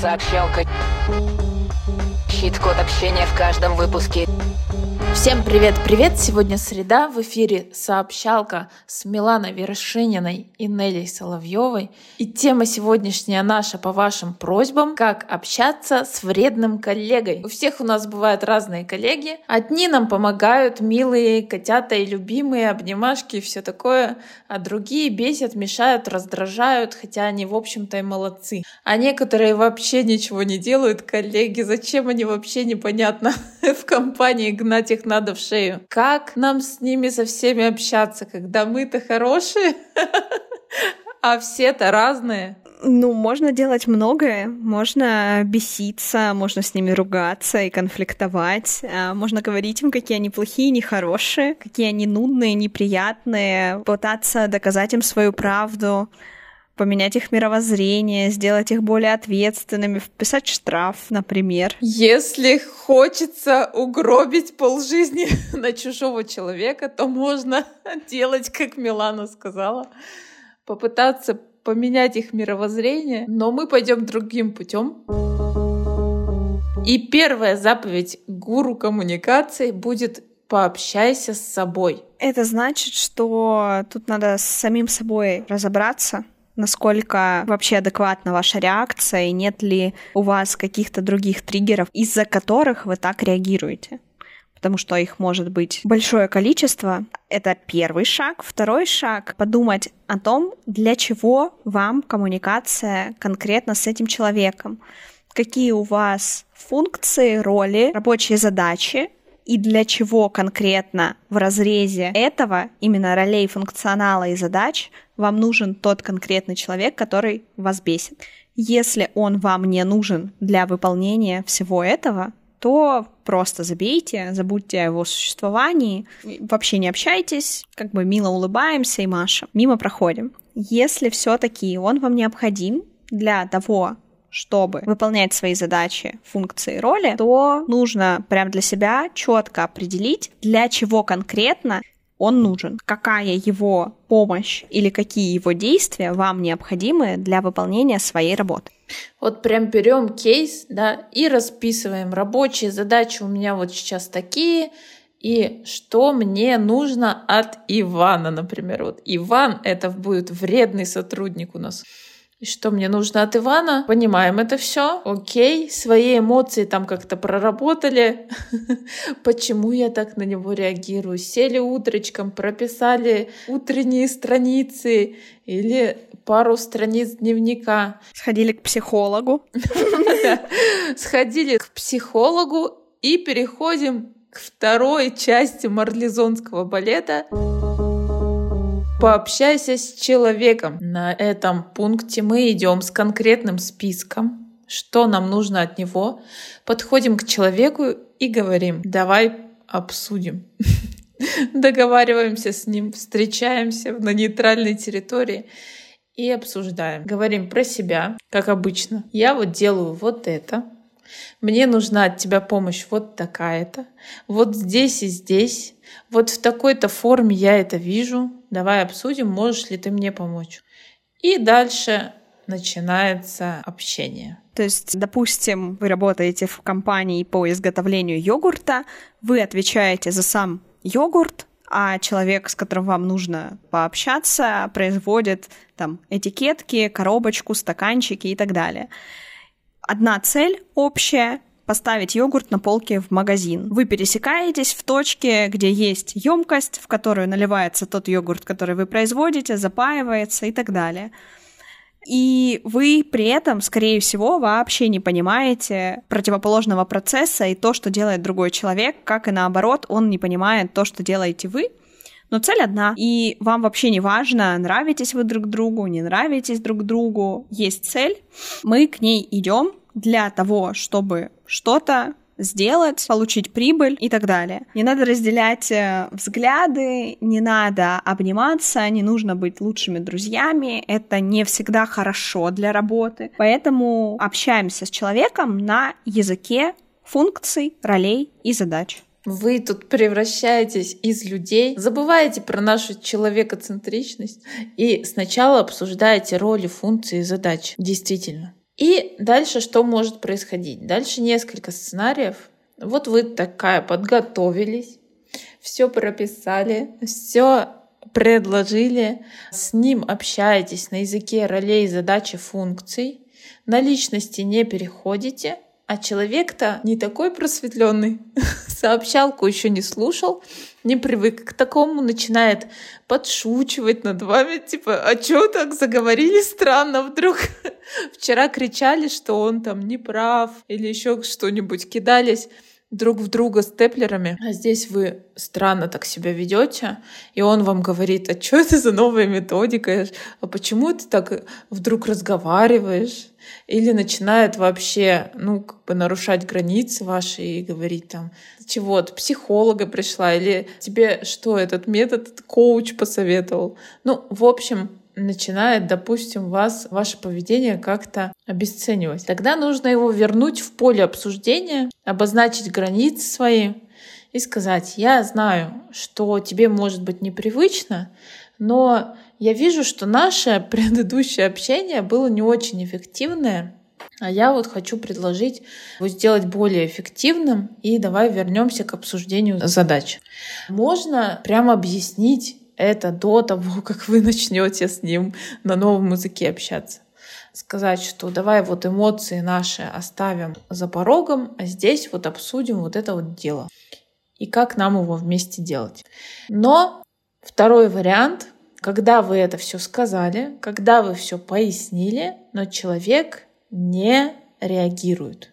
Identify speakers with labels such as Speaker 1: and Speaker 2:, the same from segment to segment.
Speaker 1: Сообщалка. Хит-код общения в каждом выпуске.
Speaker 2: Всем привет-привет! Сегодня среда, в эфире сообщалка с Миланой Вершининой и Нелей Соловьевой. И тема сегодняшняя наша по вашим просьбам, как общаться с вредным коллегой. У всех у нас бывают разные коллеги. Одни нам помогают, милые котята и любимые, обнимашки и все такое, а другие бесят, мешают, раздражают, хотя они, в общем-то, и молодцы. А некоторые вообще ничего не делают, коллеги, зачем они вообще непонятно в компании гнать их надо в шею. Как нам с ними со всеми общаться, когда мы-то хорошие, а все-то разные?
Speaker 3: Ну, можно делать многое. Можно беситься, можно с ними ругаться и конфликтовать. А, можно говорить им, какие они плохие, нехорошие, какие они нудные, неприятные, пытаться доказать им свою правду поменять их мировоззрение, сделать их более ответственными, вписать штраф, например.
Speaker 2: Если хочется угробить полжизни на чужого человека, то можно делать, как Милана сказала, попытаться поменять их мировоззрение, но мы пойдем другим путем. И первая заповедь гуру коммуникации будет пообщайся с собой.
Speaker 3: Это значит, что тут надо с самим собой разобраться, насколько вообще адекватна ваша реакция, и нет ли у вас каких-то других триггеров, из-за которых вы так реагируете потому что их может быть большое количество. Это первый шаг. Второй шаг — подумать о том, для чего вам коммуникация конкретно с этим человеком. Какие у вас функции, роли, рабочие задачи, и для чего конкретно в разрезе этого, именно ролей функционала и задач, вам нужен тот конкретный человек, который вас бесит. Если он вам не нужен для выполнения всего этого, то просто забейте, забудьте о его существовании, вообще не общайтесь, как бы мило улыбаемся и машем, мимо проходим. Если все-таки он вам необходим для того, чтобы выполнять свои задачи, функции, роли, то нужно прям для себя четко определить, для чего конкретно он нужен, какая его помощь или какие его действия вам необходимы для выполнения своей работы.
Speaker 2: Вот прям берем кейс, да, и расписываем рабочие задачи у меня вот сейчас такие, и что мне нужно от Ивана, например. Вот Иван — это будет вредный сотрудник у нас. И что мне нужно от Ивана? Понимаем это все. Окей, свои эмоции там как-то проработали. Почему я так на него реагирую? Сели утречком, прописали утренние страницы или пару страниц дневника.
Speaker 3: Сходили к психологу.
Speaker 2: Сходили к психологу и переходим к второй части марлезонского балета. Пообщайся с человеком. На этом пункте мы идем с конкретным списком, что нам нужно от него. Подходим к человеку и говорим, давай обсудим. Договариваемся с ним, встречаемся на нейтральной территории и обсуждаем. Говорим про себя, как обычно. Я вот делаю вот это. Мне нужна от тебя помощь вот такая-то. Вот здесь и здесь. Вот в такой-то форме я это вижу давай обсудим, можешь ли ты мне помочь. И дальше начинается общение.
Speaker 3: То есть, допустим, вы работаете в компании по изготовлению йогурта, вы отвечаете за сам йогурт, а человек, с которым вам нужно пообщаться, производит там этикетки, коробочку, стаканчики и так далее. Одна цель общая поставить йогурт на полке в магазин. Вы пересекаетесь в точке, где есть емкость, в которую наливается тот йогурт, который вы производите, запаивается и так далее. И вы при этом, скорее всего, вообще не понимаете противоположного процесса и то, что делает другой человек, как и наоборот, он не понимает то, что делаете вы. Но цель одна, и вам вообще не важно, нравитесь вы друг другу, не нравитесь друг другу, есть цель, мы к ней идем, для того, чтобы что-то сделать, получить прибыль и так далее. Не надо разделять э, взгляды, не надо обниматься, не нужно быть лучшими друзьями. Это не всегда хорошо для работы. Поэтому общаемся с человеком на языке функций, ролей и задач.
Speaker 2: Вы тут превращаетесь из людей, забываете про нашу человекоцентричность и сначала обсуждаете роли, функции и задачи. Действительно. И дальше что может происходить? Дальше несколько сценариев. Вот вы такая подготовились, все прописали, все предложили, с ним общаетесь на языке ролей, задачи, функций, на личности не переходите, а человек-то не такой просветленный, сообщалку еще не слушал, не привык к такому, начинает подшучивать над вами, типа, а чё так заговорили странно вдруг? Вчера кричали, что он там не прав, или еще что-нибудь кидались друг в друга степлерами, а здесь вы странно так себя ведете, и он вам говорит, а что это за новая методика, а почему ты так вдруг разговариваешь? Или начинает вообще, ну, как бы нарушать границы ваши и говорить там, чего ты психолога пришла, или тебе что, этот метод, коуч посоветовал. Ну, в общем, начинает, допустим, вас, ваше поведение как-то обесценивать. Тогда нужно его вернуть в поле обсуждения, обозначить границы свои и сказать, я знаю, что тебе может быть непривычно, но я вижу, что наше предыдущее общение было не очень эффективное, а я вот хочу предложить его сделать более эффективным, и давай вернемся к обсуждению задач. Можно прямо объяснить это до того, как вы начнете с ним на новом языке общаться. Сказать, что давай вот эмоции наши оставим за порогом, а здесь вот обсудим вот это вот дело. И как нам его вместе делать. Но второй вариант, когда вы это все сказали, когда вы все пояснили, но человек не реагирует.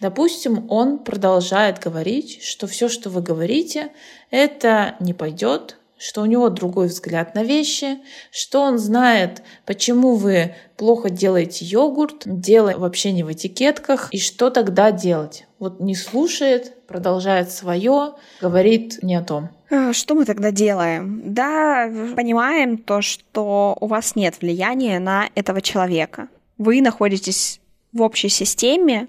Speaker 2: Допустим, он продолжает говорить, что все, что вы говорите, это не пойдет, что у него другой взгляд на вещи, что он знает, почему вы плохо делаете йогурт, дело вообще не в этикетках, и что тогда делать. Вот не слушает, продолжает свое, говорит не о том.
Speaker 3: А, что мы тогда делаем? Да, понимаем то, что у вас нет влияния на этого человека. Вы находитесь в общей системе,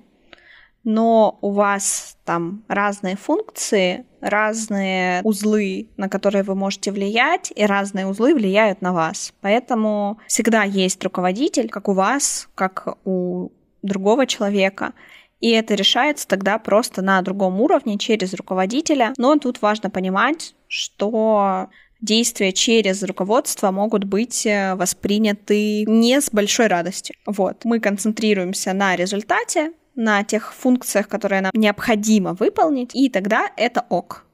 Speaker 3: но у вас там разные функции, разные узлы, на которые вы можете влиять, и разные узлы влияют на вас. Поэтому всегда есть руководитель, как у вас, как у другого человека. И это решается тогда просто на другом уровне через руководителя. Но тут важно понимать, что действия через руководство могут быть э, восприняты не с большой радостью. Вот. Мы концентрируемся на результате, на тех функциях, которые нам необходимо выполнить, и тогда это ок.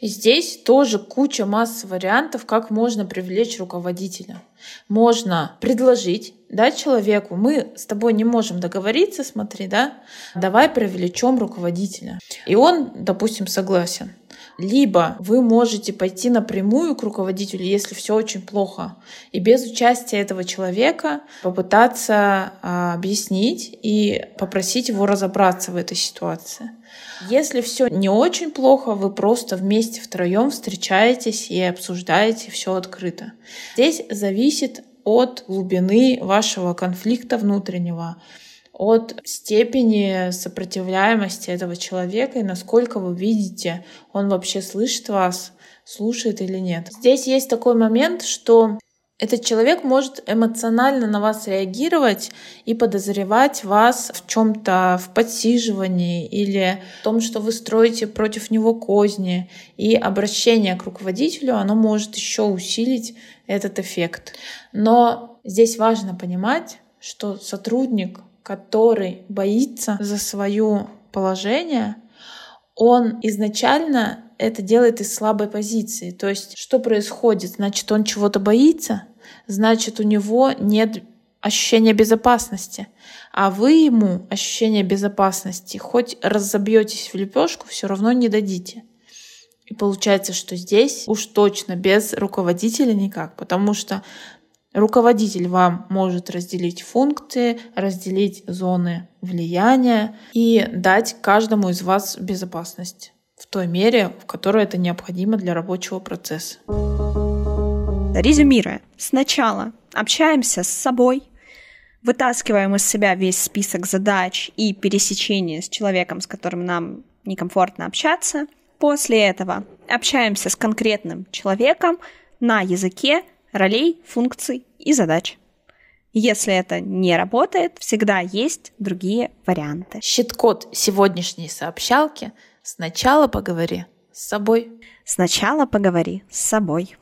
Speaker 2: И здесь тоже куча масс вариантов, как можно привлечь руководителя. Можно предложить, дать человеку, мы с тобой не можем договориться, смотри, да, давай привлечем руководителя. И он, допустим, согласен. Либо вы можете пойти напрямую к руководителю, если все очень плохо, и без участия этого человека попытаться а, объяснить и попросить его разобраться в этой ситуации. Если все не очень плохо, вы просто вместе втроем встречаетесь и обсуждаете все открыто. Здесь зависит от глубины вашего конфликта внутреннего, от степени сопротивляемости этого человека и насколько вы видите, он вообще слышит вас, слушает или нет. Здесь есть такой момент, что этот человек может эмоционально на вас реагировать и подозревать вас в чем-то, в подсиживании или в том, что вы строите против него козни. И обращение к руководителю, оно может еще усилить этот эффект. Но здесь важно понимать, что сотрудник который боится за свое положение, он изначально это делает из слабой позиции. То есть что происходит? Значит, он чего-то боится, значит, у него нет ощущения безопасности. А вы ему ощущение безопасности, хоть разобьетесь в лепешку, все равно не дадите. И получается, что здесь уж точно без руководителя никак, потому что Руководитель вам может разделить функции, разделить зоны влияния и дать каждому из вас безопасность в той мере, в которой это необходимо для рабочего процесса.
Speaker 3: Резюмируя, сначала общаемся с собой, вытаскиваем из себя весь список задач и пересечения с человеком, с которым нам некомфортно общаться. После этого общаемся с конкретным человеком на языке, ролей, функций и задач. Если это не работает, всегда есть другие варианты.
Speaker 2: Щит-код сегодняшней сообщалки «Сначала поговори с собой».
Speaker 3: Сначала поговори с собой.